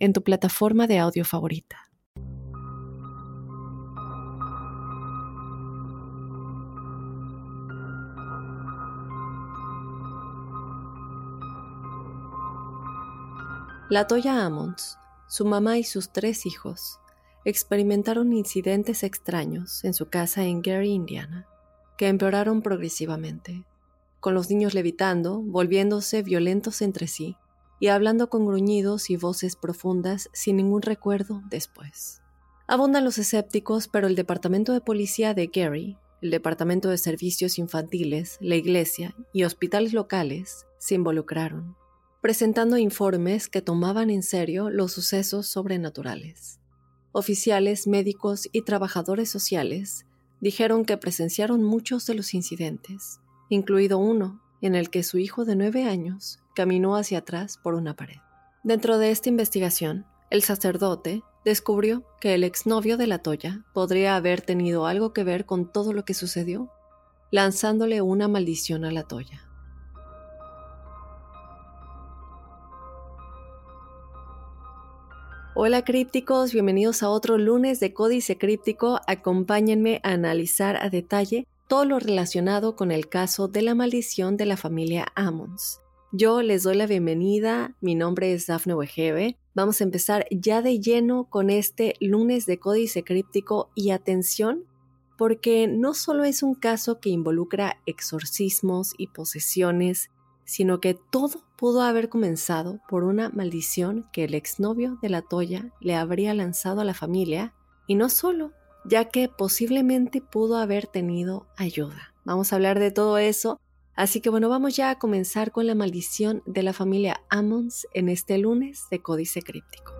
en tu plataforma de audio favorita. La Toya Ammons, su mamá y sus tres hijos experimentaron incidentes extraños en su casa en Gary, Indiana, que empeoraron progresivamente, con los niños levitando, volviéndose violentos entre sí y hablando con gruñidos y voces profundas sin ningún recuerdo después. Abundan los escépticos, pero el Departamento de Policía de Gary, el Departamento de Servicios Infantiles, la Iglesia y hospitales locales se involucraron, presentando informes que tomaban en serio los sucesos sobrenaturales. Oficiales, médicos y trabajadores sociales dijeron que presenciaron muchos de los incidentes, incluido uno en el que su hijo de nueve años caminó hacia atrás por una pared. Dentro de esta investigación, el sacerdote descubrió que el exnovio de la Toya podría haber tenido algo que ver con todo lo que sucedió, lanzándole una maldición a la Toya. Hola crípticos, bienvenidos a otro lunes de Códice Críptico. Acompáñenme a analizar a detalle todo lo relacionado con el caso de la maldición de la familia Ammons. Yo les doy la bienvenida, mi nombre es Dafne Wegebe. Vamos a empezar ya de lleno con este lunes de Códice Críptico y atención, porque no solo es un caso que involucra exorcismos y posesiones, sino que todo pudo haber comenzado por una maldición que el exnovio de la Toya le habría lanzado a la familia, y no solo, ya que posiblemente pudo haber tenido ayuda. Vamos a hablar de todo eso. Así que bueno, vamos ya a comenzar con la maldición de la familia Ammons en este lunes de Códice Críptico.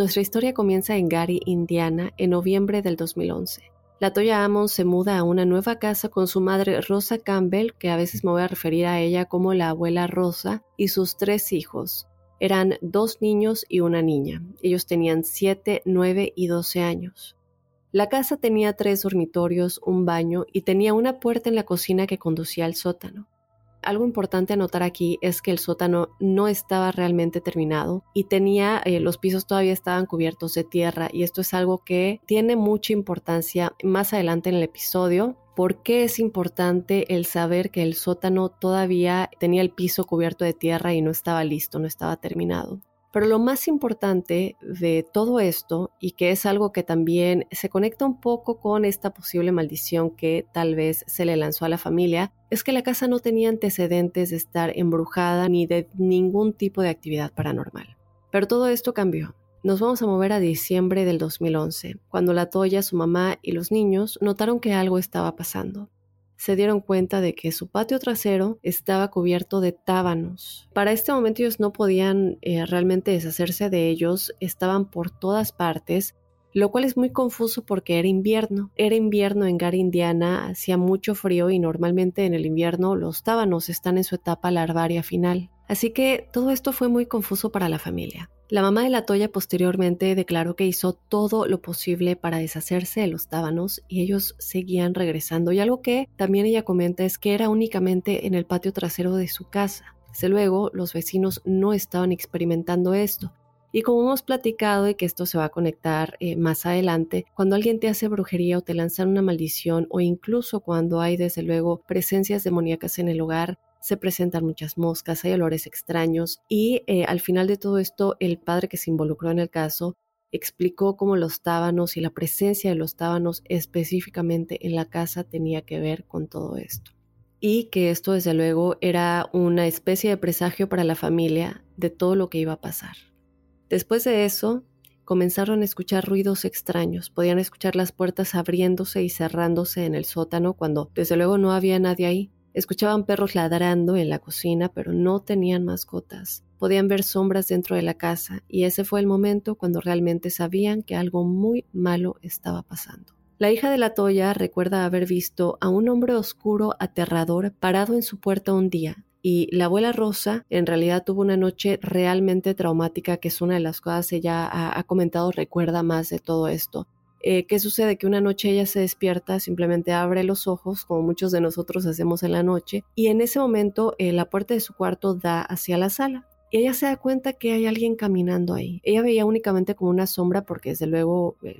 Nuestra historia comienza en Gary, Indiana, en noviembre del 2011. La Toya Ammon se muda a una nueva casa con su madre Rosa Campbell, que a veces me voy a referir a ella como la abuela Rosa, y sus tres hijos. Eran dos niños y una niña. Ellos tenían 7, 9 y 12 años. La casa tenía tres dormitorios, un baño y tenía una puerta en la cocina que conducía al sótano. Algo importante a notar aquí es que el sótano no estaba realmente terminado y tenía, eh, los pisos todavía estaban cubiertos de tierra y esto es algo que tiene mucha importancia más adelante en el episodio. ¿Por qué es importante el saber que el sótano todavía tenía el piso cubierto de tierra y no estaba listo, no estaba terminado? Pero lo más importante de todo esto, y que es algo que también se conecta un poco con esta posible maldición que tal vez se le lanzó a la familia, es que la casa no tenía antecedentes de estar embrujada ni de ningún tipo de actividad paranormal. Pero todo esto cambió. Nos vamos a mover a diciembre del 2011, cuando la Toya, su mamá y los niños notaron que algo estaba pasando se dieron cuenta de que su patio trasero estaba cubierto de tábanos. Para este momento ellos no podían eh, realmente deshacerse de ellos, estaban por todas partes, lo cual es muy confuso porque era invierno. Era invierno en Gary, Indiana, hacía mucho frío y normalmente en el invierno los tábanos están en su etapa larvaria final. Así que todo esto fue muy confuso para la familia. La mamá de la Toya posteriormente declaró que hizo todo lo posible para deshacerse de los tábanos y ellos seguían regresando. Y algo que también ella comenta es que era únicamente en el patio trasero de su casa. Desde luego, los vecinos no estaban experimentando esto. Y como hemos platicado y que esto se va a conectar eh, más adelante, cuando alguien te hace brujería o te lanzan una maldición o incluso cuando hay desde luego presencias demoníacas en el hogar, se presentan muchas moscas, hay olores extraños y eh, al final de todo esto el padre que se involucró en el caso explicó cómo los tábanos y la presencia de los tábanos específicamente en la casa tenía que ver con todo esto. Y que esto desde luego era una especie de presagio para la familia de todo lo que iba a pasar. Después de eso, comenzaron a escuchar ruidos extraños. Podían escuchar las puertas abriéndose y cerrándose en el sótano cuando desde luego no había nadie ahí. Escuchaban perros ladrando en la cocina, pero no tenían mascotas. Podían ver sombras dentro de la casa y ese fue el momento cuando realmente sabían que algo muy malo estaba pasando. La hija de la Toya recuerda haber visto a un hombre oscuro aterrador parado en su puerta un día, y la abuela Rosa en realidad tuvo una noche realmente traumática, que es una de las cosas ella ha, comentado, recuerda más de todo esto. Eh, ¿Qué sucede? Que una noche ella se despierta, simplemente abre los ojos, como muchos de nosotros hacemos en la noche, y en ese momento eh, la puerta de su cuarto da hacia la sala. Y ella se da cuenta que hay alguien caminando ahí. Ella veía únicamente como una sombra, porque desde luego eh,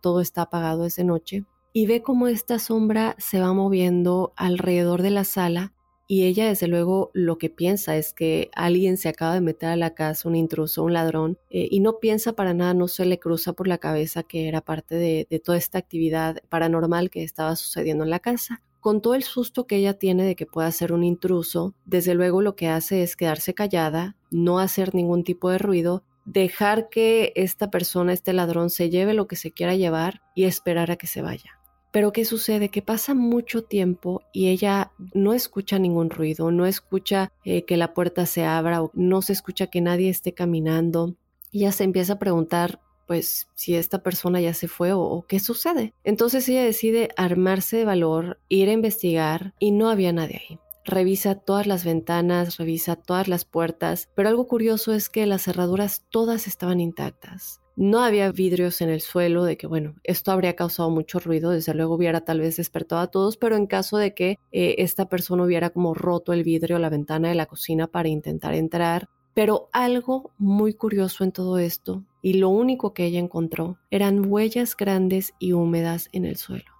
todo está apagado esa noche, y ve como esta sombra se va moviendo alrededor de la sala y ella desde luego lo que piensa es que alguien se acaba de meter a la casa, un intruso, un ladrón, eh, y no piensa para nada, no se le cruza por la cabeza que era parte de, de toda esta actividad paranormal que estaba sucediendo en la casa. Con todo el susto que ella tiene de que pueda ser un intruso, desde luego lo que hace es quedarse callada, no hacer ningún tipo de ruido, dejar que esta persona, este ladrón, se lleve lo que se quiera llevar y esperar a que se vaya. Pero ¿qué sucede? Que pasa mucho tiempo y ella no escucha ningún ruido, no escucha eh, que la puerta se abra o no se escucha que nadie esté caminando. Ella se empieza a preguntar, pues, si esta persona ya se fue o, o qué sucede. Entonces ella decide armarse de valor, ir a investigar y no había nadie ahí revisa todas las ventanas, revisa todas las puertas, pero algo curioso es que las cerraduras todas estaban intactas. No había vidrios en el suelo, de que bueno, esto habría causado mucho ruido, desde luego hubiera tal vez despertado a todos, pero en caso de que eh, esta persona hubiera como roto el vidrio la ventana de la cocina para intentar entrar. Pero algo muy curioso en todo esto, y lo único que ella encontró, eran huellas grandes y húmedas en el suelo.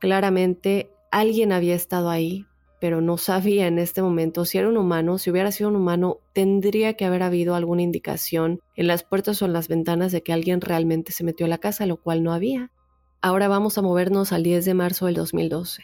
Claramente alguien había estado ahí, pero no sabía en este momento si era un humano, si hubiera sido un humano, tendría que haber habido alguna indicación en las puertas o en las ventanas de que alguien realmente se metió a la casa, lo cual no había. Ahora vamos a movernos al 10 de marzo del 2012.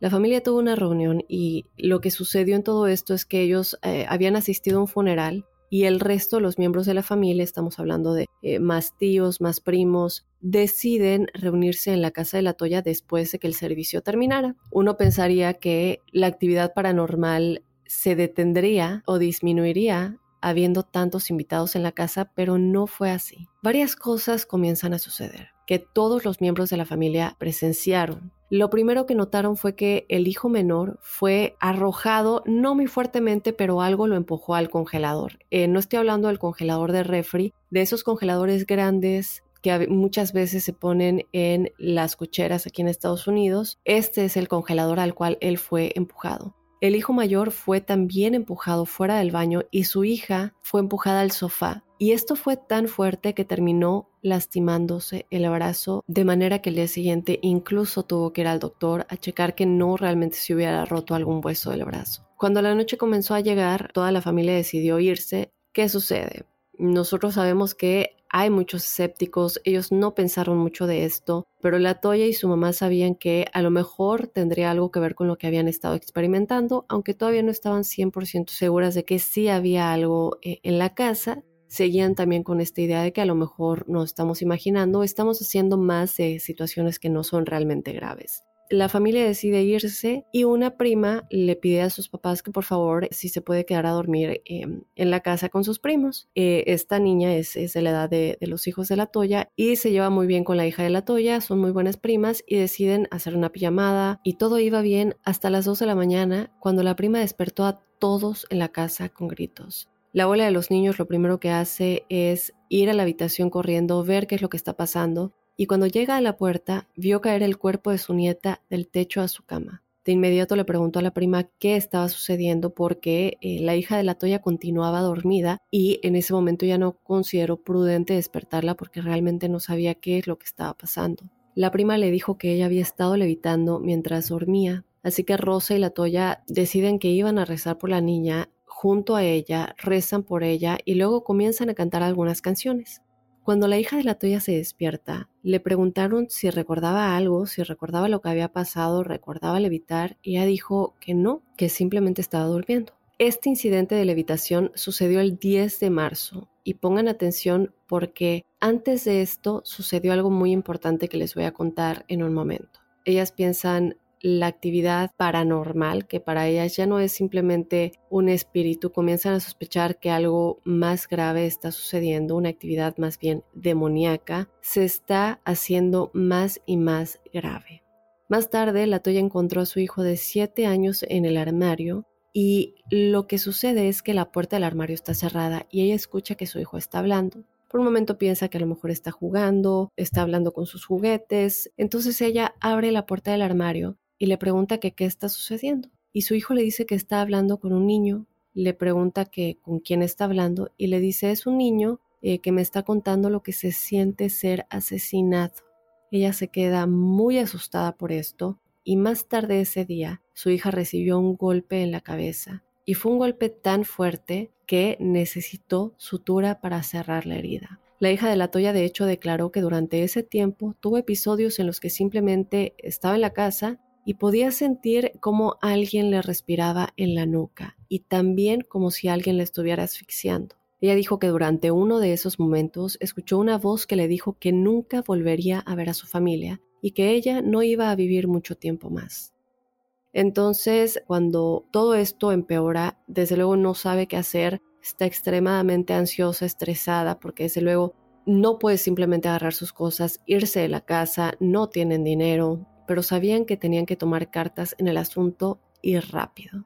La familia tuvo una reunión y lo que sucedió en todo esto es que ellos eh, habían asistido a un funeral y el resto, los miembros de la familia, estamos hablando de eh, más tíos, más primos, deciden reunirse en la casa de la Toya después de que el servicio terminara. Uno pensaría que la actividad paranormal se detendría o disminuiría habiendo tantos invitados en la casa, pero no fue así. Varias cosas comienzan a suceder que todos los miembros de la familia presenciaron. Lo primero que notaron fue que el hijo menor fue arrojado, no muy fuertemente, pero algo lo empujó al congelador. Eh, no estoy hablando del congelador de refri, de esos congeladores grandes que muchas veces se ponen en las cocheras aquí en Estados Unidos. Este es el congelador al cual él fue empujado. El hijo mayor fue también empujado fuera del baño y su hija fue empujada al sofá. Y esto fue tan fuerte que terminó lastimándose el brazo, de manera que el día siguiente incluso tuvo que ir al doctor a checar que no realmente se hubiera roto algún hueso del brazo. Cuando la noche comenzó a llegar, toda la familia decidió irse. ¿Qué sucede? Nosotros sabemos que hay muchos escépticos, ellos no pensaron mucho de esto, pero la Toya y su mamá sabían que a lo mejor tendría algo que ver con lo que habían estado experimentando, aunque todavía no estaban 100% seguras de que sí había algo eh, en la casa. Seguían también con esta idea de que a lo mejor nos estamos imaginando, estamos haciendo más de situaciones que no son realmente graves la familia decide irse y una prima le pide a sus papás que por favor si se puede quedar a dormir em, en la casa con sus primos. Eh, esta niña es, de la edad de, los hijos de la Toya y se lleva muy bien con la hija de la Toya, son muy buenas primas y deciden hacer una pijamada y todo iba bien hasta las 2 de la mañana cuando la prima despertó a todos en la casa con gritos. La abuela de los niños lo primero que hace es ir a la habitación corriendo, ver qué es lo que está pasando y cuando llega a la puerta vio caer el cuerpo de su nieta del techo a su cama. De inmediato le preguntó a la prima qué estaba sucediendo porque eh, la hija de la Toya continuaba dormida y en ese momento ya no consideró prudente despertarla porque realmente no sabía qué es lo que estaba pasando. La prima le dijo que ella había estado levitando mientras dormía, así que Rosa y la Toya deciden que iban a rezar por la niña junto a ella, rezan por ella y luego comienzan a cantar algunas canciones. Cuando la hija de la Toya se despierta, le preguntaron si recordaba algo, si recordaba lo que había pasado, recordaba levitar, y ella dijo que no, que simplemente estaba durmiendo. Este incidente de levitación sucedió el 10 de marzo y pongan atención porque antes de esto sucedió algo muy importante que les voy a contar en un momento. Ellas piensan la actividad paranormal, que para ellas ya no es simplemente un espíritu, comienzan a sospechar que algo más grave está sucediendo, una actividad más bien demoníaca, se está haciendo más y más grave. Más tarde, la Toya encontró a su hijo de 7 años en el armario y lo que sucede es que la puerta del armario está cerrada y ella escucha que su hijo está hablando. Por un momento piensa que a lo mejor está jugando, está hablando con sus juguetes. Entonces ella abre la puerta del armario y le pregunta que qué está sucediendo. Y su hijo le dice que está hablando con un niño, le pregunta que con quién está hablando y le dice es un niño eh, que me está contando lo que se siente ser asesinado. Ella se queda muy asustada por esto y más tarde ese día su hija recibió un golpe en la cabeza y fue un golpe tan fuerte que necesitó sutura para cerrar la herida. La hija de la Toya de hecho declaró que durante ese tiempo tuvo episodios en los que simplemente estaba en la casa y podía sentir como alguien le respiraba en la nuca y también como si alguien le estuviera asfixiando. Ella dijo que durante uno de esos momentos escuchó una voz que le dijo que nunca volvería a ver a su familia y que ella no iba a vivir mucho tiempo más. Entonces, cuando todo esto empeora, desde luego no sabe qué hacer, está extremadamente ansiosa, estresada, porque desde luego no puede simplemente agarrar sus cosas, irse de la casa, no tienen dinero, pero sabían que tenían que tomar cartas en el asunto y rápido.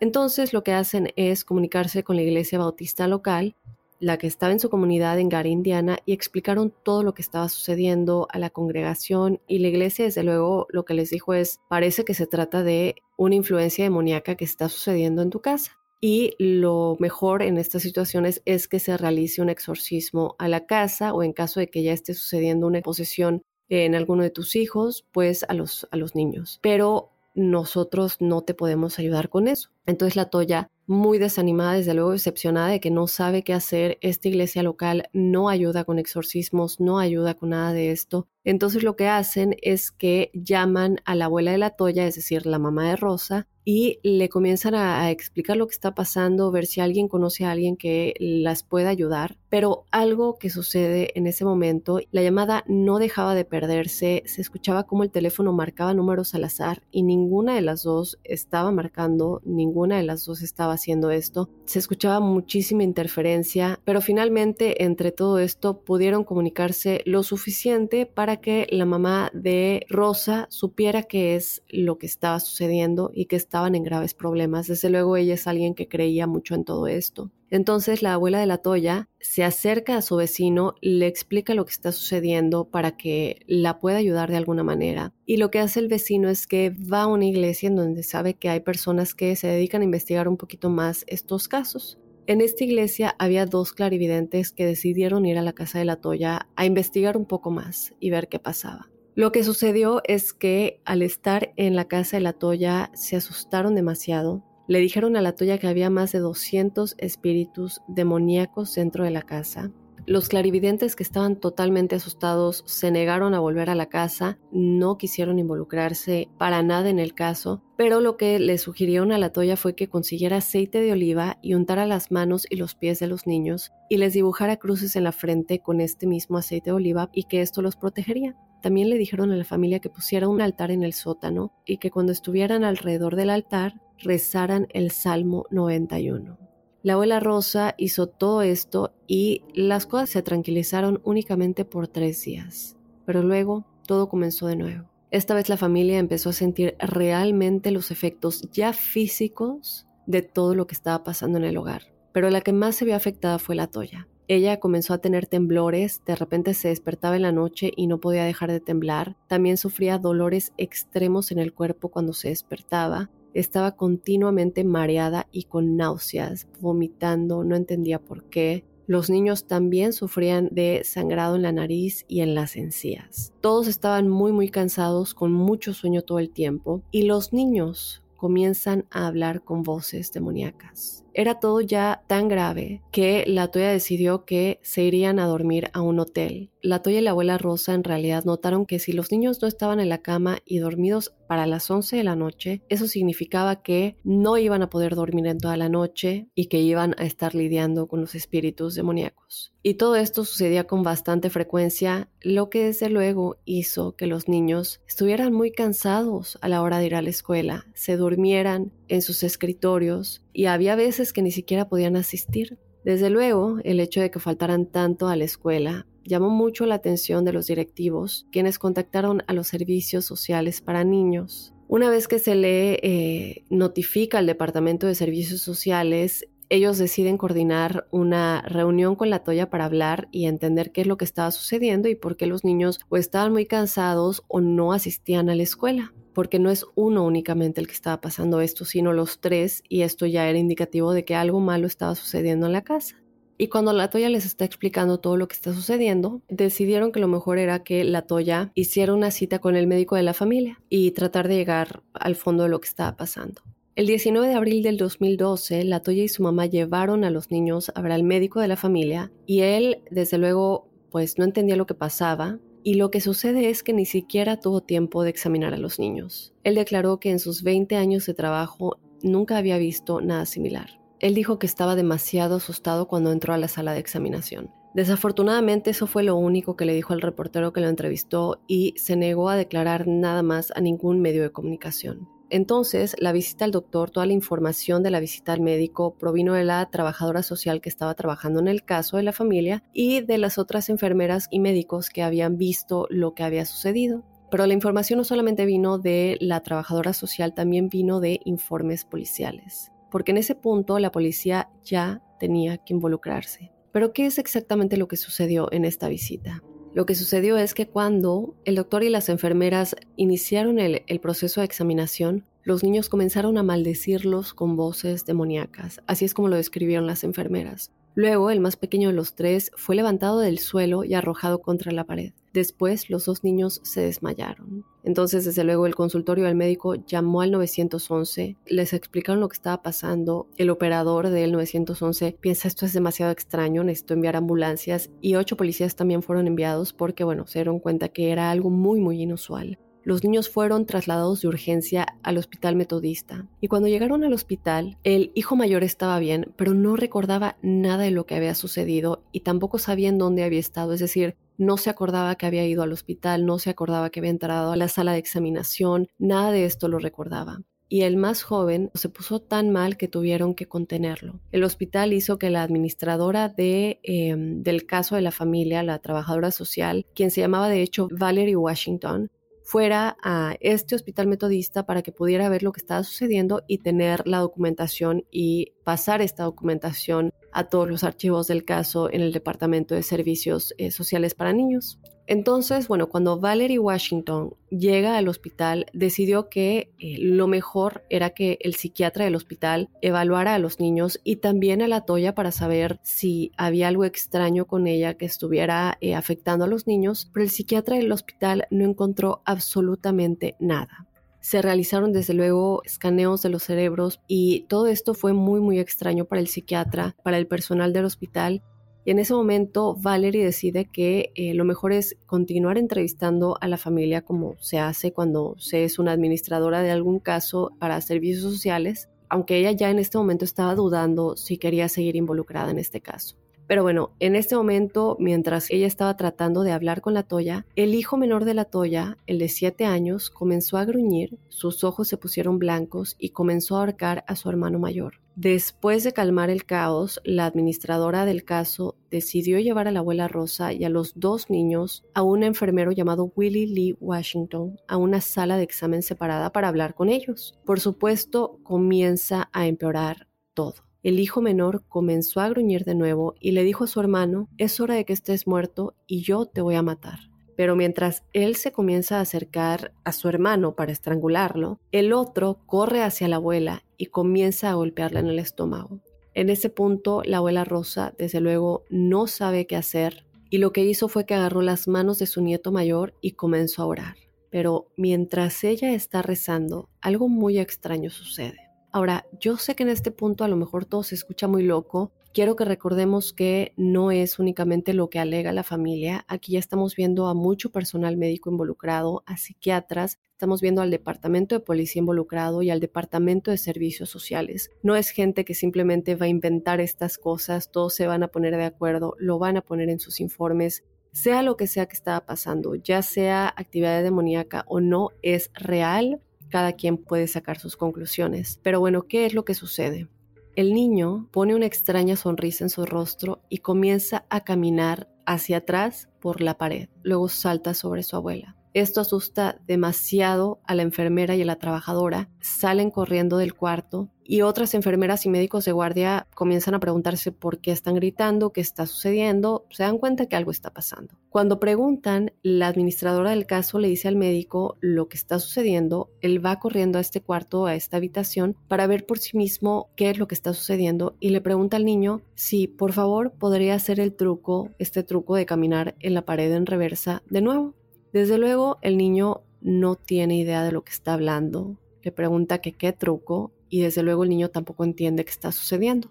Entonces lo que hacen es comunicarse con la iglesia bautista local, la que estaba en su comunidad en Gary, Indiana, y explicaron todo lo que estaba sucediendo a la congregación y la iglesia desde luego lo que les dijo es, parece que se trata de una influencia demoníaca que está sucediendo en tu casa. Y lo mejor en estas situaciones es que se realice un exorcismo a la casa o en caso de que ya esté sucediendo una posesión en alguno de tus hijos, pues a los, a los niños. Pero nosotros no te podemos ayudar con eso. Entonces la Toya, muy desanimada, desde luego decepcionada de que no sabe qué hacer, esta iglesia local no ayuda con exorcismos, no ayuda con nada de esto. Entonces lo que hacen es que llaman a la abuela de la Toya, es decir, la mamá de Rosa, y le comienzan a, explicar lo que está pasando, ver si alguien conoce a alguien que las pueda ayudar. Pero algo que sucede en ese momento, la llamada no dejaba de perderse, se escuchaba como el teléfono marcaba números al azar y ninguna de las dos estaba marcando, ninguna de las dos estaba haciendo esto. Se escuchaba muchísima interferencia, pero finalmente entre todo esto pudieron comunicarse lo suficiente para que la mamá de Rosa supiera qué es lo que estaba sucediendo y que estaba estaban en graves problemas. Desde luego ella es alguien que creía mucho en todo esto. Entonces la abuela de la Toya se acerca a su vecino, le explica lo que está sucediendo para que la pueda ayudar de alguna manera. Y lo que hace el vecino es que va a una iglesia en donde sabe que hay personas que se dedican a investigar un poquito más estos casos. En esta iglesia había dos clarividentes que decidieron ir a la casa de la Toya a investigar un poco más y ver qué pasaba. Lo que sucedió es que al estar en la casa de la Toya se asustaron demasiado. Le dijeron a la Toya que había más de 200 espíritus demoníacos dentro de la casa. Los clarividentes que estaban totalmente asustados se negaron a volver a la casa, no quisieron involucrarse para nada en el caso, pero lo que le sugirieron a la Toya fue que consiguiera aceite de oliva y untara las manos y los pies de los niños y les dibujara cruces en la frente con este mismo aceite de oliva y que esto los protegería. También le dijeron a la familia que pusiera un altar en el sótano y que cuando estuvieran alrededor del altar rezaran el Salmo 91. La abuela Rosa hizo todo esto y las cosas se tranquilizaron únicamente por tres días. Pero luego todo comenzó de nuevo. Esta vez la familia empezó a sentir realmente los efectos ya físicos de todo lo que estaba pasando en el hogar. Pero la que más se vio afectada fue la Toya. Ella comenzó a tener temblores, de repente se despertaba en la noche y no podía dejar de temblar. También sufría dolores extremos en el cuerpo cuando se despertaba. Estaba continuamente mareada y con náuseas, vomitando, no entendía por qué. Los niños también sufrían de sangrado en la nariz y en las encías. Todos estaban muy muy cansados, con mucho sueño todo el tiempo, y los niños comienzan a hablar con voces demoníacas. Era todo ya tan grave que la Toya decidió que se irían a dormir a un hotel. La Toya y la abuela Rosa en realidad notaron que si los niños no estaban en la cama y dormidos para las 11 de la noche, eso significaba que no iban a poder dormir en toda la noche y que iban a estar lidiando con los espíritus demoníacos. Y todo esto sucedía con bastante frecuencia, lo que desde luego hizo que los niños estuvieran muy cansados a la hora de ir a la escuela, se durmieran en sus escritorios y había veces que ni siquiera podían asistir. Desde luego, el hecho de que faltaran tanto a la escuela llamó mucho la atención de los directivos, quienes contactaron a los servicios sociales para niños. Una vez que se le eh, notifica al Departamento de Servicios Sociales, ellos deciden coordinar una reunión con la Toya para hablar y entender qué es lo que estaba sucediendo y por qué los niños o estaban muy cansados o no asistían a la escuela. Porque no es uno únicamente el que estaba pasando esto, sino los tres, y esto ya era indicativo de que algo malo estaba sucediendo en la casa. Y cuando la Toya les está explicando todo lo que está sucediendo, decidieron que lo mejor era que la Toya hiciera una cita con el médico de la familia y tratar de llegar al fondo de lo que estaba pasando. El 19 de abril del 2012, la Toya y su mamá llevaron a los niños a ver al médico de la familia y él, desde luego, pues no entendía lo que pasaba y lo que sucede es que ni siquiera tuvo tiempo de examinar a los niños. Él declaró que en sus 20 años de trabajo nunca había visto nada similar. Él dijo que estaba demasiado asustado cuando entró a la sala de examinación. Desafortunadamente eso fue lo único que le dijo al reportero que lo entrevistó y se negó a declarar nada más a ningún medio de comunicación. Entonces, la visita al doctor, toda la información de la visita al médico provino de la trabajadora social que estaba trabajando en el caso de la familia y de las otras enfermeras y médicos que habían visto lo que había sucedido. Pero la información no solamente vino de la trabajadora social, también vino de informes policiales porque en ese punto la policía ya tenía que involucrarse. Pero ¿qué es exactamente lo que sucedió en esta visita? Lo que sucedió es que cuando el doctor y las enfermeras iniciaron el, proceso de examinación, los niños comenzaron a maldecirlos con voces demoníacas, así es como lo describieron las enfermeras. Luego, el más pequeño de los tres fue levantado del suelo y arrojado contra la pared. Después, los dos niños se desmayaron. Entonces, desde luego, el consultorio del médico llamó al 911, les explicaron lo que estaba pasando. El operador del 911 piensa esto es demasiado extraño, necesito enviar ambulancias y ocho policías también fueron enviados porque, bueno, se dieron cuenta que era algo muy, muy inusual. Los niños fueron trasladados de urgencia al hospital metodista y cuando llegaron al hospital, el hijo mayor estaba bien, pero no recordaba nada de lo que había sucedido y tampoco sabía en dónde había estado, es decir, no se acordaba que había ido al hospital, no se acordaba que había entrado a la sala de examinación, nada de esto lo recordaba y el más joven se puso tan mal que tuvieron que contenerlo. El hospital hizo que la administradora em, del caso de la familia, la trabajadora social, quien se llamaba de hecho Valerie Washington, fuera a este hospital metodista para que pudiera ver lo que estaba sucediendo y tener la documentación y pasar esta documentación a todos los archivos del caso en el Departamento de Servicios eh, Sociales para Niños. Entonces, bueno, cuando Valerie Washington llega al hospital, decidió que eh, lo mejor era que el psiquiatra del hospital evaluara a los niños y también a la Toya para saber si había algo extraño con ella que estuviera eh, afectando a los niños, pero el psiquiatra del hospital no encontró absolutamente nada. Se realizaron desde luego escaneos de los cerebros y todo esto fue muy muy extraño para el psiquiatra, para el personal del hospital y en ese momento Valerie decide que eh, lo mejor es continuar entrevistando a la familia como se hace cuando se es una administradora de algún caso para servicios sociales, aunque ella ya en este momento estaba dudando si quería seguir involucrada en este caso. Pero bueno, en este momento, mientras ella estaba tratando de hablar con la Toya, el hijo menor de la Toya, el de 7 años, comenzó a gruñir, sus ojos se pusieron blancos y comenzó a ahorcar a su hermano mayor. Después de calmar el caos, la administradora del caso decidió llevar a la abuela Rosa y a los dos niños a un enfermero llamado Willie Lee Washington a una sala de examen separada para hablar con ellos. Por supuesto, comienza a empeorar todo. El hijo menor comenzó a gruñir de nuevo y le dijo a su hermano, es hora de que estés muerto y yo te voy a matar. Pero mientras él se comienza a acercar a su hermano para estrangularlo, el otro corre hacia la abuela y comienza a golpearla en el estómago. En ese punto, la abuela Rosa, desde luego, no sabe qué hacer y lo que hizo fue que agarró las manos de su nieto mayor y comenzó a orar. Pero mientras ella está rezando, algo muy extraño sucede. Ahora, yo sé que en este punto a lo mejor todo se escucha muy loco. Quiero que recordemos que no es únicamente lo que alega la familia. Aquí ya estamos viendo a mucho personal médico involucrado, a psiquiatras, estamos viendo al departamento de policía involucrado y al departamento de servicios sociales. No es gente que simplemente va a inventar estas cosas, todos se van a poner de acuerdo, lo van a poner en sus informes sea lo que sea que estaba pasando, ya sea actividad demoníaca o no, es real, cada quien puede sacar sus conclusiones. Pero bueno, ¿qué es lo que sucede? El niño pone una extraña sonrisa en su rostro y comienza a caminar hacia atrás por la pared. Luego salta sobre su abuela. Esto asusta demasiado a la enfermera y a la trabajadora. Salen corriendo del cuarto y otras enfermeras y médicos de guardia comienzan a preguntarse por qué están gritando, qué está sucediendo. Se dan cuenta que algo está pasando. Cuando preguntan, la administradora del caso le dice al médico lo que está sucediendo. Él va corriendo a este cuarto, a esta habitación, para ver por sí mismo qué es lo que está sucediendo y le pregunta al niño si por favor podría hacer el truco, este truco de caminar en la pared en reversa de nuevo. Desde luego, el niño no tiene idea de lo que está hablando, le pregunta qué truco y desde luego el niño tampoco entiende qué está sucediendo.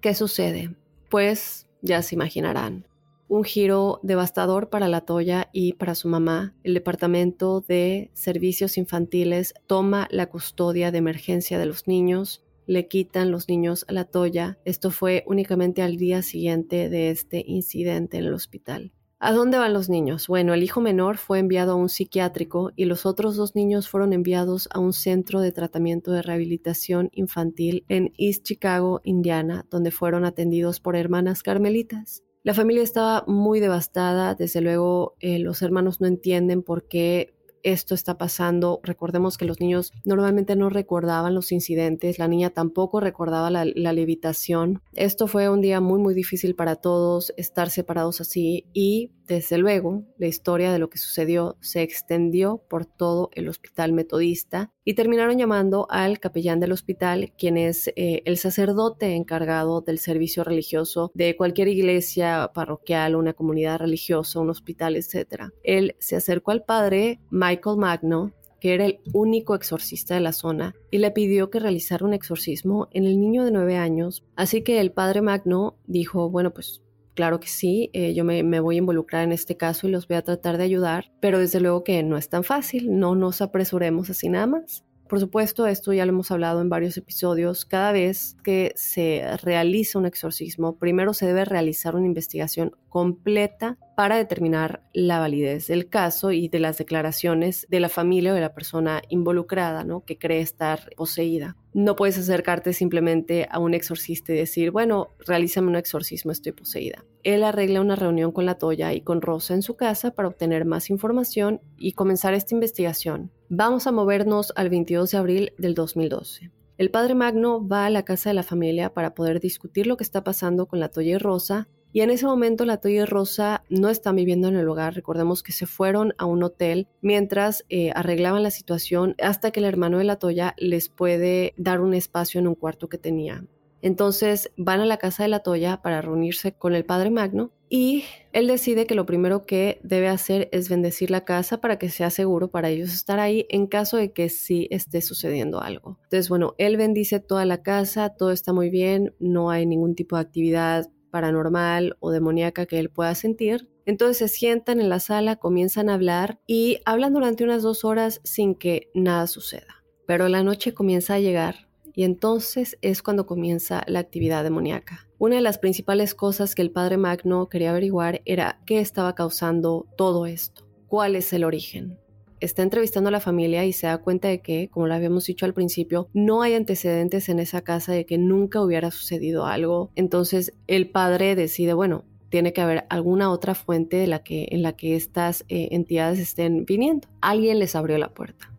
¿Qué sucede? Pues ya se imaginarán. Un giro devastador para la Toya y para su mamá. El Departamento de Servicios Infantiles toma la custodia de emergencia de los niños, le quitan los niños a la Toya. Esto fue únicamente al día siguiente de este incidente en el hospital. ¿A dónde van los niños? Bueno, el hijo menor fue enviado a un psiquiátrico y los otros dos niños fueron enviados a un centro de tratamiento de rehabilitación infantil en East Chicago, Indiana, donde fueron atendidos por hermanas carmelitas. La familia estaba muy devastada, desde luego eh, los hermanos no entienden por qué esto está pasando. Recordemos que los niños normalmente no recordaban los incidentes, la niña tampoco recordaba la, levitación. Esto fue un día muy muy difícil para todos, estar separados así y desde luego, la historia de lo que sucedió se extendió por todo el hospital metodista y terminaron llamando al capellán del hospital, quien es eh, el sacerdote encargado del servicio religioso de cualquier iglesia parroquial, una comunidad religiosa, un hospital, etc. Él se acercó al padre Michael Magno, que era el único exorcista de la zona, y le pidió que realizara un exorcismo en el niño de nueve años. Así que el padre Magno dijo, bueno, pues Claro que sí, eh, yo me, me, voy a involucrar en este caso y los voy a tratar de ayudar, pero desde luego que no es tan fácil, no nos apresuremos así nada más. Por supuesto, esto ya lo hemos hablado en varios episodios. Cada vez que se realiza un exorcismo, primero se debe realizar una investigación completa para determinar la validez del caso y de las declaraciones de la familia o de la persona involucrada, ¿no? Que cree estar poseída. No puedes acercarte simplemente a un exorcista y decir, bueno, realízame un exorcismo, estoy poseída. Él arregla una reunión con la Toya y con Rosa en su casa para obtener más información y comenzar esta investigación. Vamos a movernos al 22 de abril del 2012. El padre Magno va a la casa de la familia para poder discutir lo que está pasando con la Toya y Rosa y en ese momento la Toya y Rosa no están viviendo en el hogar. Recordemos que se fueron a un hotel mientras eh, arreglaban la situación hasta que el hermano de la Toya les puede dar un espacio en un cuarto que tenía. Entonces van a la casa de la Toya para reunirse con el padre Magno y él decide que lo primero que debe hacer es bendecir la casa para que sea seguro para ellos estar ahí en caso de que sí esté sucediendo algo. Entonces, bueno, él bendice toda la casa, todo está muy bien, no hay ningún tipo de actividad paranormal o demoníaca que él pueda sentir. Entonces se sientan en la sala, comienzan a hablar y hablan durante unas dos horas sin que nada suceda. Pero la noche comienza a llegar y entonces es cuando comienza la actividad demoníaca. Una de las principales cosas que el padre Magno quería averiguar era qué estaba causando todo esto, cuál es el origen está entrevistando a la familia y se da cuenta de que, como lo habíamos dicho al principio, no hay antecedentes en esa casa de que nunca hubiera sucedido algo. Entonces el padre decide, bueno, tiene que haber alguna otra fuente de la que, en la que estas eh, entidades estén viniendo. Alguien les abrió la puerta.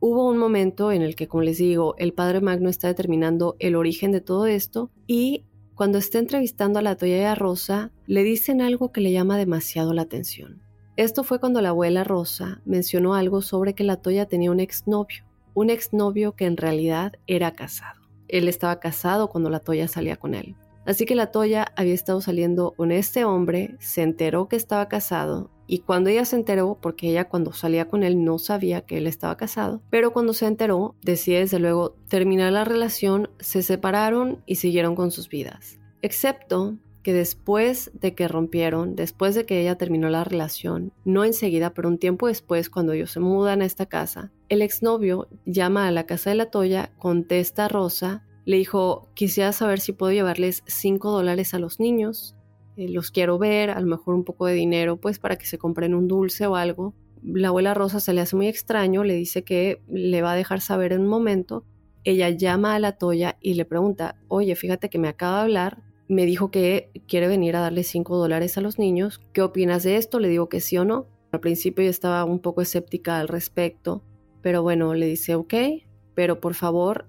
Hubo un momento en el que, como les digo, el padre Magno está determinando el origen de todo esto y cuando está entrevistando a la Toya Rosa, le dicen algo que le llama demasiado la atención. Esto fue cuando la abuela Rosa mencionó algo sobre que la Toya tenía un exnovio, un exnovio que en realidad era casado. Él estaba casado cuando la Toya salía con él. Así que la Toya había estado saliendo con este hombre, se enteró que estaba casado y cuando ella se enteró, porque ella cuando salía con él no sabía que él estaba casado, pero cuando se enteró decide desde luego terminar la relación, se separaron y siguieron con sus vidas. Excepto que después de que rompieron, después de que ella terminó la relación, no enseguida, pero un tiempo después, cuando ellos se mudan a esta casa, el exnovio llama a la casa de la Toya, contesta a Rosa, le dijo, quisiera saber si puedo llevarles 5 dólares a los niños, eh, los quiero ver, a lo mejor un poco de dinero, pues para que se compren un dulce o algo. La abuela Rosa se le hace muy extraño, le dice que le va a dejar saber en un momento. Ella llama a la Toya y le pregunta, oye, fíjate que me acaba de hablar me dijo que quiere venir a darle 5 dólares a los niños. ¿Qué opinas de esto? Le digo que sí o no. Al principio yo estaba un poco escéptica al respecto, pero bueno, le dice, ok, pero por favor,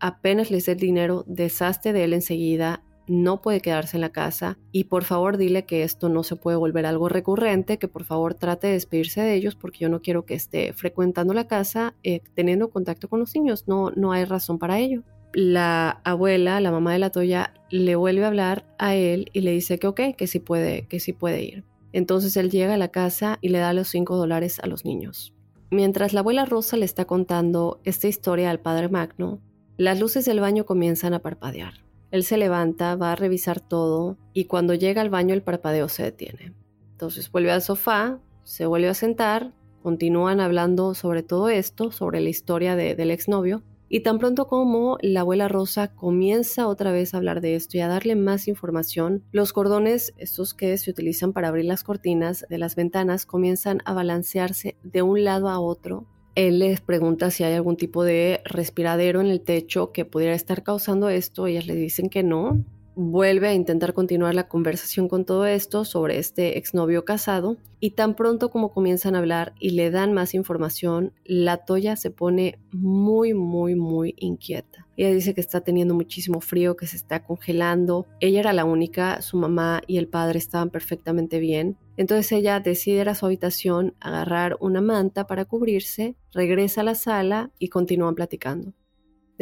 apenas les dé el dinero, deshazte de él enseguida, no puede quedarse en la casa y por favor dile que esto no se puede volver algo recurrente, que por favor trate de despedirse de ellos porque yo no quiero que esté frecuentando la casa eh, teniendo contacto con los niños, no, no hay razón para ello la abuela, la mamá de la Toya, le vuelve a hablar a él y le dice que ok, que sí puede, que sí puede ir. Entonces él llega a la casa y le da los 5 dólares a los niños. Mientras la abuela Rosa le está contando esta historia al padre Magno, las luces del baño comienzan a parpadear. Él se levanta, va a revisar todo y cuando llega al baño el parpadeo se detiene. Entonces vuelve al sofá, se vuelve a sentar, continúan hablando sobre todo esto, sobre la historia del exnovio y tan pronto como la abuela Rosa comienza otra vez a hablar de esto y a darle más información, los cordones, estos que se utilizan para abrir las cortinas de las ventanas, comienzan a balancearse de un lado a otro. Él les pregunta si hay algún tipo de respiradero en el techo que pudiera estar causando esto. Ellas le dicen que no, vuelve a intentar continuar la conversación con todo esto sobre este exnovio casado y tan pronto como comienzan a hablar y le dan más información, la Toya se pone muy, muy, muy inquieta. Ella dice que está teniendo muchísimo frío, que se está congelando. Ella era la única, su mamá y el padre estaban perfectamente bien. Entonces ella decide ir a su habitación, agarrar una manta para cubrirse, regresa a la sala y continúan platicando.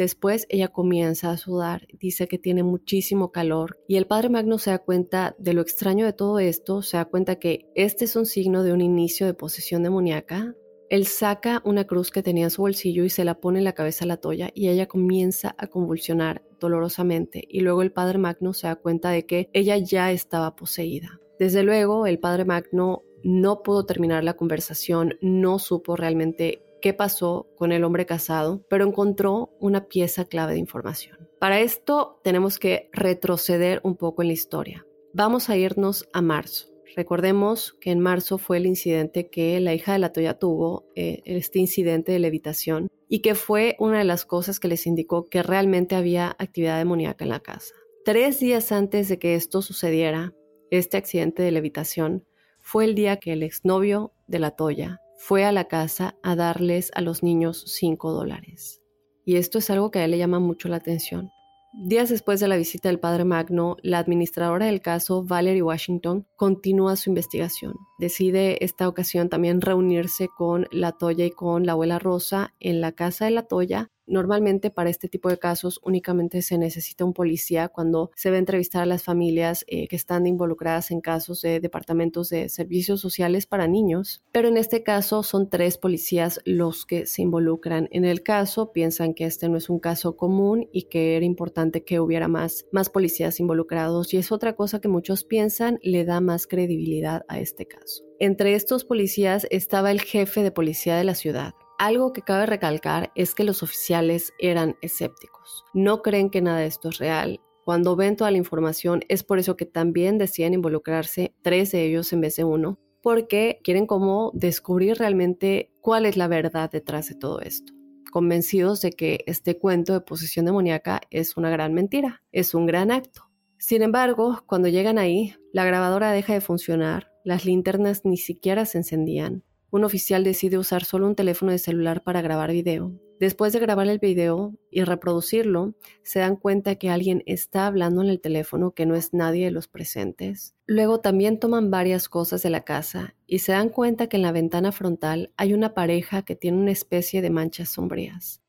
Después ella comienza a sudar, dice que tiene muchísimo calor y el padre Magno se da cuenta de lo extraño de todo esto, se da cuenta que este es un signo de un inicio de posesión demoníaca. Él saca una cruz que tenía en su bolsillo y se la pone en la cabeza a la toya y ella comienza a convulsionar dolorosamente y luego el padre Magno se da cuenta de que ella ya estaba poseída. Desde luego el padre Magno no pudo terminar la conversación, no supo realmente qué pasó con el hombre casado, pero encontró una pieza clave de información. Para esto tenemos que retroceder un poco en la historia. Vamos a irnos a marzo. Recordemos que en marzo fue el incidente que la hija de la Toya tuvo, eh, este incidente de levitación, y que fue una de las cosas que les indicó que realmente había actividad demoníaca en la casa. Tres días antes de que esto sucediera, este accidente de levitación, fue el día que el exnovio de la Toya fue a la casa a darles a los niños 5 dólares. Y esto es algo que a él le llama mucho la atención. Días después de la visita del padre Magno, la administradora del caso, Valerie Washington, continúa su investigación. Decide esta ocasión también reunirse con la Toya y con la abuela Rosa en la casa de la Toya Normalmente para este tipo de casos únicamente se necesita un policía cuando se va a entrevistar a las familias eh, que están involucradas en casos de departamentos de servicios sociales para niños, pero en este caso son tres policías los que se involucran en el caso, piensan que este no es un caso común y que era importante que hubiera más, más policías involucrados. Y es otra cosa que muchos piensan le da más credibilidad a este caso. Entre estos policías estaba el jefe de policía de la ciudad, algo que cabe recalcar es que los oficiales eran escépticos. No creen que nada de esto es real. Cuando ven toda la información es por eso que también deciden involucrarse tres de ellos en vez de uno, porque quieren como descubrir realmente cuál es la verdad detrás de todo esto convencidos de que este cuento de posesión demoníaca es una gran mentira, es un gran acto. Sin embargo, cuando llegan ahí, la grabadora deja de funcionar, las linternas ni siquiera se encendían, un oficial decide usar solo un teléfono de celular para grabar video. Después de grabar el video y reproducirlo, se dan cuenta que alguien está hablando en el teléfono que no es nadie de los presentes. Luego también toman varias cosas de la casa y se dan cuenta que en la ventana frontal hay una pareja que tiene una especie de manchas sombrías.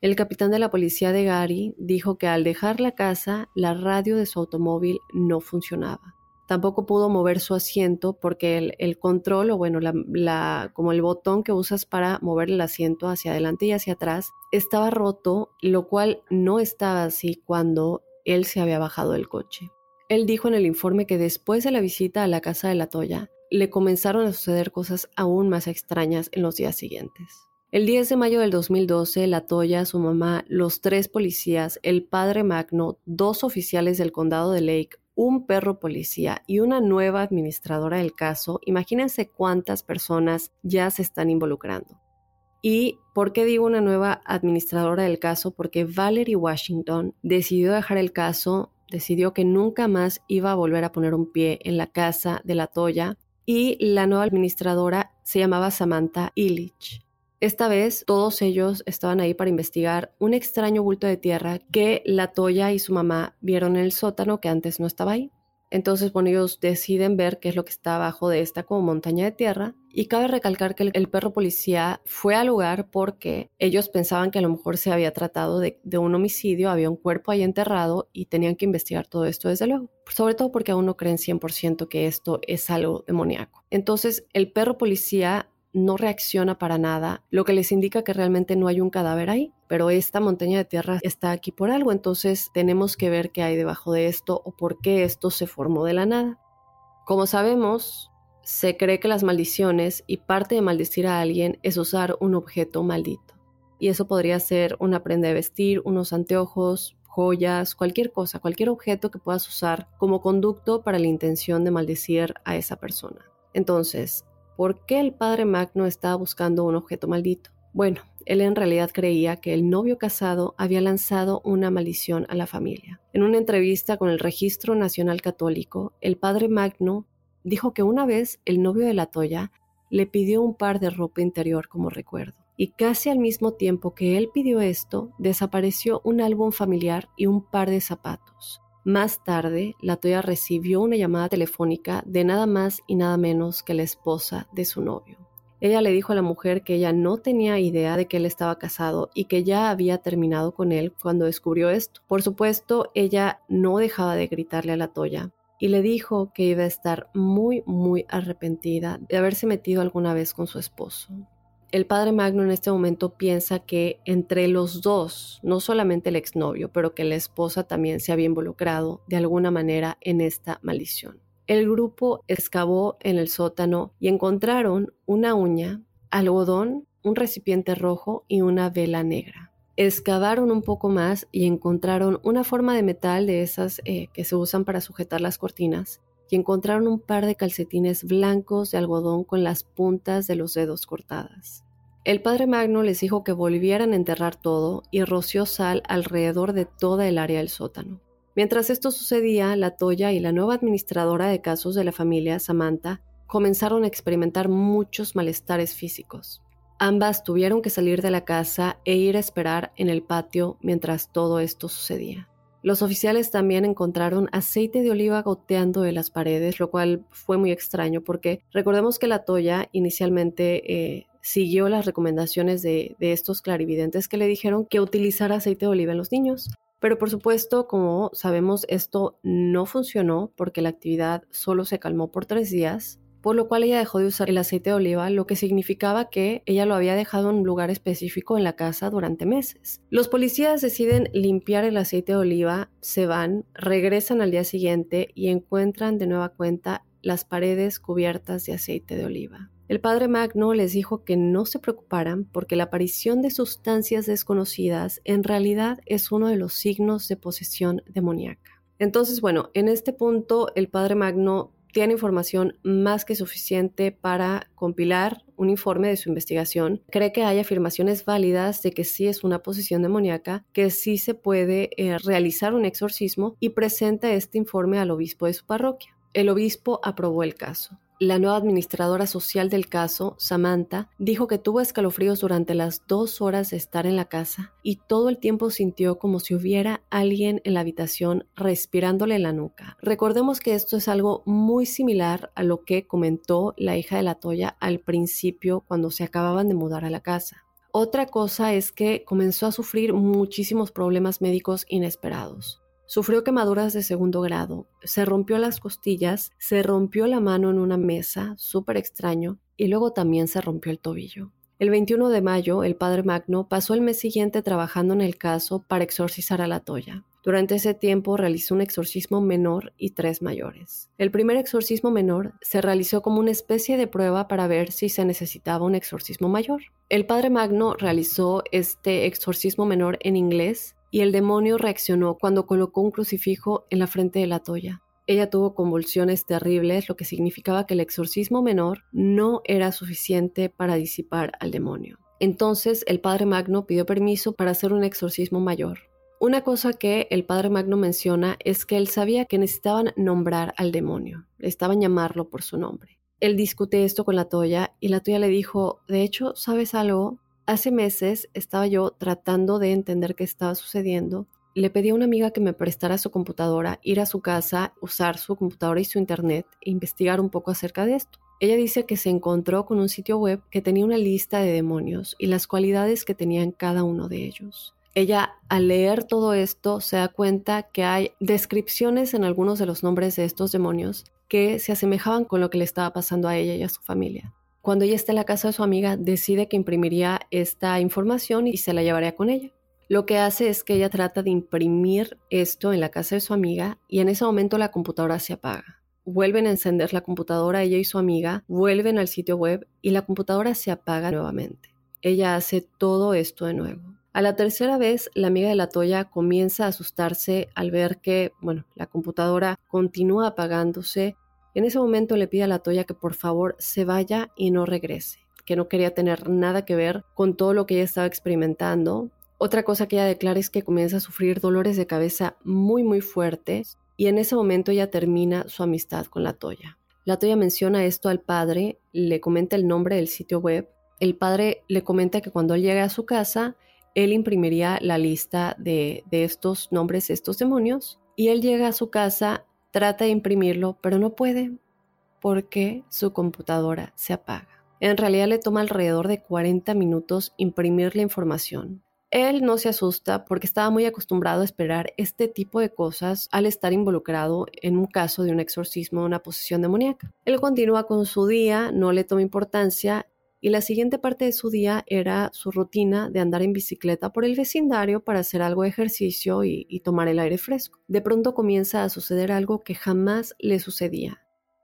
El capitán de la policía de Gary dijo que al dejar la casa, la radio de su automóvil no funcionaba. Tampoco pudo mover su asiento porque el, control o bueno, la, como el botón que usas para mover el asiento hacia adelante y hacia atrás estaba roto, lo cual no estaba así cuando él se había bajado del coche. Él dijo en el informe que después de la visita a la casa de la Toya, le comenzaron a suceder cosas aún más extrañas en los días siguientes. El 10 de mayo del 2012, la Toya, su mamá, los tres policías, el padre Magno, dos oficiales del condado de Lake, un perro policía y una nueva administradora del caso, imagínense cuántas personas ya se están involucrando. ¿Y por qué digo una nueva administradora del caso? Porque Valerie Washington decidió dejar el caso, decidió que nunca más iba a volver a poner un pie en la casa de la Toya y la nueva administradora se llamaba Samantha Illich. Esta vez todos ellos estaban ahí para investigar un extraño bulto de tierra que la Toya y su mamá vieron en el sótano que antes no estaba ahí. Entonces, bueno, ellos deciden ver qué es lo que está abajo de esta como montaña de tierra. Y cabe recalcar que el, perro policía fue al lugar porque ellos pensaban que a lo mejor se había tratado de, de, un homicidio, había un cuerpo ahí enterrado y tenían que investigar todo esto desde luego. Sobre todo porque aún no creen 100% que esto es algo demoníaco. Entonces, el perro policía no reacciona para nada, lo que les indica que realmente no hay un cadáver ahí, pero esta montaña de tierra está aquí por algo, entonces tenemos que ver qué hay debajo de esto o por qué esto se formó de la nada. Como sabemos, se cree que las maldiciones y parte de maldecir a alguien es usar un objeto maldito. Y eso podría ser una prenda de vestir, unos anteojos, joyas, cualquier cosa, cualquier objeto que puedas usar como conducto para la intención de maldecir a esa persona. Entonces, ¿Por qué el padre Magno estaba buscando un objeto maldito? Bueno, él en realidad creía que el novio casado había lanzado una maldición a la familia. En una entrevista con el Registro Nacional Católico, el padre Magno dijo que una vez el novio de la Toya le pidió un par de ropa interior como recuerdo. Y casi al mismo tiempo que él pidió esto, desapareció un álbum familiar y un par de zapatos. Más tarde, la Toya recibió una llamada telefónica de nada más y nada menos que la esposa de su novio. Ella le dijo a la mujer que ella no tenía idea de que él estaba casado y que ya había terminado con él cuando descubrió esto. Por supuesto, ella no dejaba de gritarle a la Toya y le dijo que iba a estar muy, muy arrepentida de haberse metido alguna vez con su esposo el padre Magno en este momento piensa que entre los dos, no solamente el exnovio, pero que la esposa también se había involucrado de alguna manera en esta maldición. El grupo excavó en el sótano y encontraron una uña, algodón, un recipiente rojo y una vela negra. Excavaron un poco más y encontraron una forma de metal de esas eh, que se usan para sujetar las cortinas encontraron un par de calcetines blancos de algodón con las puntas de los dedos cortadas. El padre Magno les dijo que volvieran a enterrar todo y roció sal alrededor de toda el área del sótano. Mientras esto sucedía, la Toya y la nueva administradora de casos de la familia, Samantha, comenzaron a experimentar muchos malestares físicos. Ambas tuvieron que salir de la casa e ir a esperar en el patio mientras todo esto sucedía. Los oficiales también encontraron aceite de oliva goteando de las paredes, lo cual fue muy extraño porque recordemos que la Toya inicialmente eh, siguió las recomendaciones de, estos clarividentes que le dijeron que utilizara aceite de oliva en los niños. Pero por supuesto, como sabemos, esto no funcionó porque la actividad solo se calmó por tres días por lo cual ella dejó de usar el aceite de oliva, lo que significaba que ella lo había dejado en un lugar específico en la casa durante meses. Los policías deciden limpiar el aceite de oliva, se van, regresan al día siguiente y encuentran de nueva cuenta las paredes cubiertas de aceite de oliva. El padre Magno les dijo que no se preocuparan porque la aparición de sustancias desconocidas en realidad es uno de los signos de posesión demoníaca. Entonces, bueno, en este punto el padre Magno tiene información más que suficiente para compilar un informe de su investigación. Cree que hay afirmaciones válidas de que sí es una posición demoníaca, que sí se puede eh, realizar un exorcismo y presenta este informe al obispo de su parroquia. El obispo aprobó el caso. La nueva administradora social del caso, Samantha, dijo que tuvo escalofríos durante las dos horas de estar en la casa y todo el tiempo sintió como si hubiera alguien en la habitación respirándole en la nuca. Recordemos que esto es algo muy similar a lo que comentó la hija de la Toya al principio cuando se acababan de mudar a la casa. Otra cosa es que comenzó a sufrir muchísimos problemas médicos inesperados. Sufrió quemaduras de segundo grado, se rompió las costillas, se rompió la mano en una mesa, súper extraño, y luego también se rompió el tobillo. El 21 de mayo, el padre Magno pasó el mes siguiente trabajando en el caso para exorcizar a la Toya. Durante ese tiempo realizó un exorcismo menor y tres mayores. El primer exorcismo menor se realizó como una especie de prueba para ver si se necesitaba un exorcismo mayor. El padre Magno realizó este exorcismo menor en inglés y el demonio reaccionó cuando colocó un crucifijo en la frente de la toya. Ella tuvo convulsiones terribles, lo que significaba que el exorcismo menor no era suficiente para disipar al demonio. Entonces el padre Magno pidió permiso para hacer un exorcismo mayor. Una cosa que el padre Magno menciona es que él sabía que necesitaban nombrar al demonio, estaban llamarlo por su nombre. Él discute esto con la Toya y la Toya le dijo, de hecho, ¿sabes algo? Hace meses estaba yo tratando de entender qué estaba sucediendo. Le pedí a una amiga que me prestara su computadora, ir a su casa, usar su computadora y su internet e investigar un poco acerca de esto. Ella dice que se encontró con un sitio web que tenía una lista de demonios y las cualidades que tenían cada uno de ellos. Ella al leer todo esto se da cuenta que hay descripciones en algunos de los nombres de estos demonios que se asemejaban con lo que le estaba pasando a ella y a su familia. Cuando ella está en la casa de su amiga, decide que imprimiría esta información y se la llevaría con ella. Lo que hace es que ella trata de imprimir esto en la casa de su amiga y en ese momento la computadora se apaga. Vuelven a encender la computadora, ella y su amiga vuelven al sitio web y la computadora se apaga nuevamente. Ella hace todo esto de nuevo. A la tercera vez, la amiga de la Toya comienza a asustarse al ver que, bueno, la computadora continúa apagándose en ese momento le pide a la Toya que por favor se vaya y no regrese, que no quería tener nada que ver con todo lo que ella estaba experimentando. Otra cosa que ella declara es que comienza a sufrir dolores de cabeza muy muy fuertes y en ese momento ella termina su amistad con la Toya. La Toya menciona esto al padre, le comenta el nombre del sitio web. El padre le comenta que cuando él llegue a su casa, él imprimiría la lista de, de estos nombres, estos demonios, y él llega a su casa Trata de imprimirlo, pero no puede porque su computadora se apaga. En realidad le toma alrededor de 40 minutos imprimir la información. Él no se asusta porque estaba muy acostumbrado a esperar este tipo de cosas al estar involucrado en un caso de un exorcismo o una posesión demoníaca. Él continúa con su día, no le toma importancia y la siguiente parte de su día era su rutina de andar en bicicleta por el vecindario para hacer algo de ejercicio y, tomar el aire fresco. De pronto comienza a suceder algo que jamás le sucedía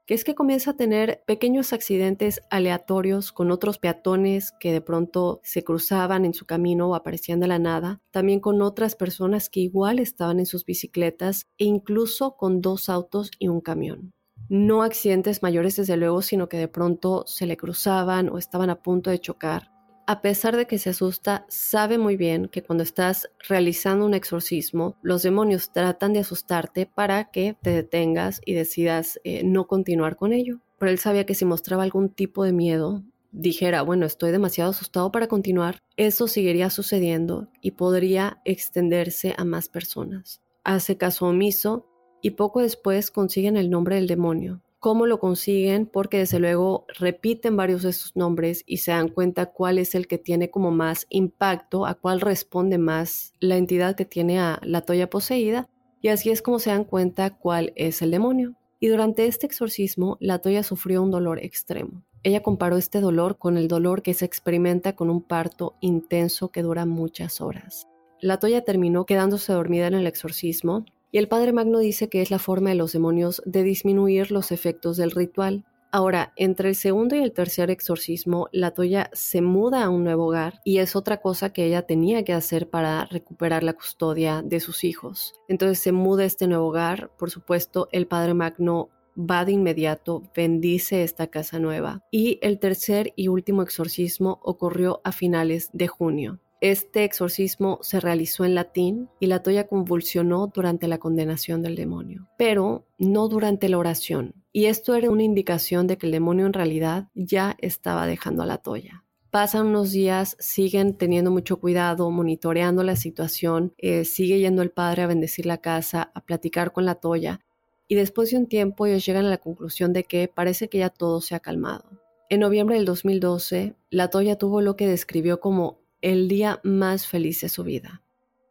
que es que comienza a tener pequeños accidentes aleatorios con otros peatones que de pronto se cruzaban en su camino o aparecían de la nada, también con otras personas que igual estaban en sus bicicletas e incluso con dos autos y un camión no accidentes mayores desde luego, sino que de pronto se le cruzaban o estaban a punto de chocar. A pesar de que se asusta, sabe muy bien que cuando estás realizando un exorcismo, los demonios tratan de asustarte para que te detengas y decidas eh, no continuar con ello. Pero él sabía que si mostraba algún tipo de miedo, dijera, bueno, estoy demasiado asustado para continuar, eso seguiría sucediendo y podría extenderse a más personas. Hace caso omiso y poco después consiguen el nombre del demonio. ¿Cómo lo consiguen? Porque desde luego repiten varios de estos nombres y se dan cuenta cuál es el que tiene como más impacto, a cuál responde más la entidad que tiene a la toya poseída, y así es como se dan cuenta cuál es el demonio. Y durante este exorcismo, la toya sufrió un dolor extremo. Ella comparó este dolor con el dolor que se experimenta con un parto intenso que dura muchas horas. La toya terminó quedándose dormida en el exorcismo y el Padre Magno dice que es la forma de los demonios de disminuir los efectos del ritual. Ahora, entre el segundo y el tercer exorcismo, la Toya se muda a un nuevo hogar y es otra cosa que ella tenía que hacer para recuperar la custodia de sus hijos. Entonces se muda a este nuevo hogar, por supuesto, el Padre Magno va de inmediato, bendice esta casa nueva y el tercer y último exorcismo ocurrió a finales de junio. Este exorcismo se realizó en latín y la toya convulsionó durante la condenación del demonio, pero no durante la oración. Y esto era una indicación de que el demonio en realidad ya estaba dejando a la toya. Pasan unos días, siguen teniendo mucho cuidado, monitoreando la situación, eh, sigue yendo el padre a bendecir la casa, a platicar con la toya, y después de un tiempo ellos llegan a la conclusión de que parece que ya todo se ha calmado. En noviembre del 2012, la Toya tuvo lo que describió como el día más feliz de su vida.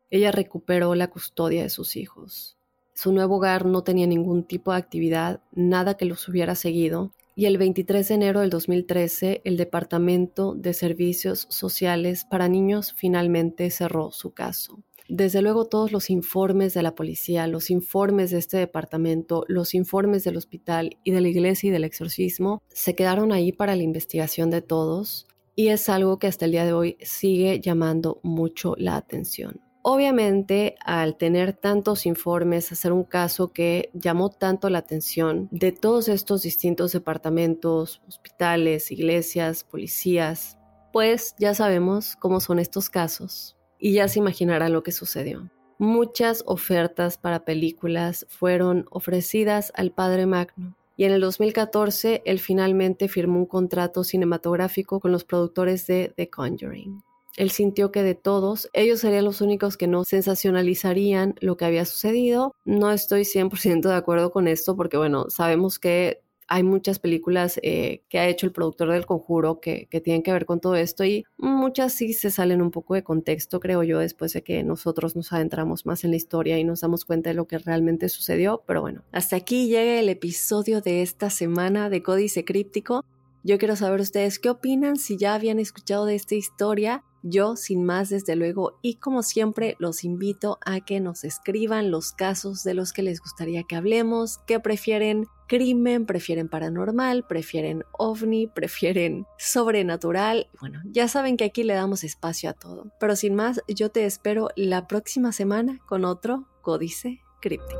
Ella recuperó la custodia de sus hijos. Su nuevo hogar no tenía ningún tipo de actividad, nada que los hubiera seguido, y el 23 de enero del 2013 el Departamento de Servicios Sociales para Niños finalmente cerró su caso. Desde luego todos los informes de la policía, los informes de este departamento, los informes del hospital y de la iglesia y del exorcismo se quedaron ahí para la investigación de todos y es algo que hasta el día de hoy sigue llamando mucho la atención. Obviamente, al tener tantos informes, hacer un caso que llamó tanto la atención de todos estos distintos departamentos, hospitales, iglesias, policías, pues ya sabemos cómo son estos casos y ya se imaginarán lo que sucedió. Muchas ofertas para películas fueron ofrecidas al padre Magno y en el 2014 él finalmente firmó un contrato cinematográfico con los productores de The Conjuring. Él sintió que de todos, ellos serían los únicos que no sensacionalizarían lo que había sucedido. No estoy 100% de acuerdo con esto porque, bueno, sabemos que hay muchas películas eh, que ha hecho el productor del conjuro que, que, tienen que ver con todo esto y muchas sí se salen un poco de contexto, creo yo, después de que nosotros nos adentramos más en la historia y nos damos cuenta de lo que realmente sucedió. Pero bueno, hasta aquí llega el episodio de esta semana de Códice Críptico. Yo quiero saber ustedes qué opinan, si ya habían escuchado de esta historia. Yo, sin más, desde luego, y como siempre, los invito a que nos escriban los casos de los que les gustaría que hablemos, qué prefieren crimen, prefieren paranormal, prefieren ovni, prefieren sobrenatural. Bueno, ya saben que aquí le damos espacio a todo. Pero sin más, yo te espero la próxima semana con otro códice críptico.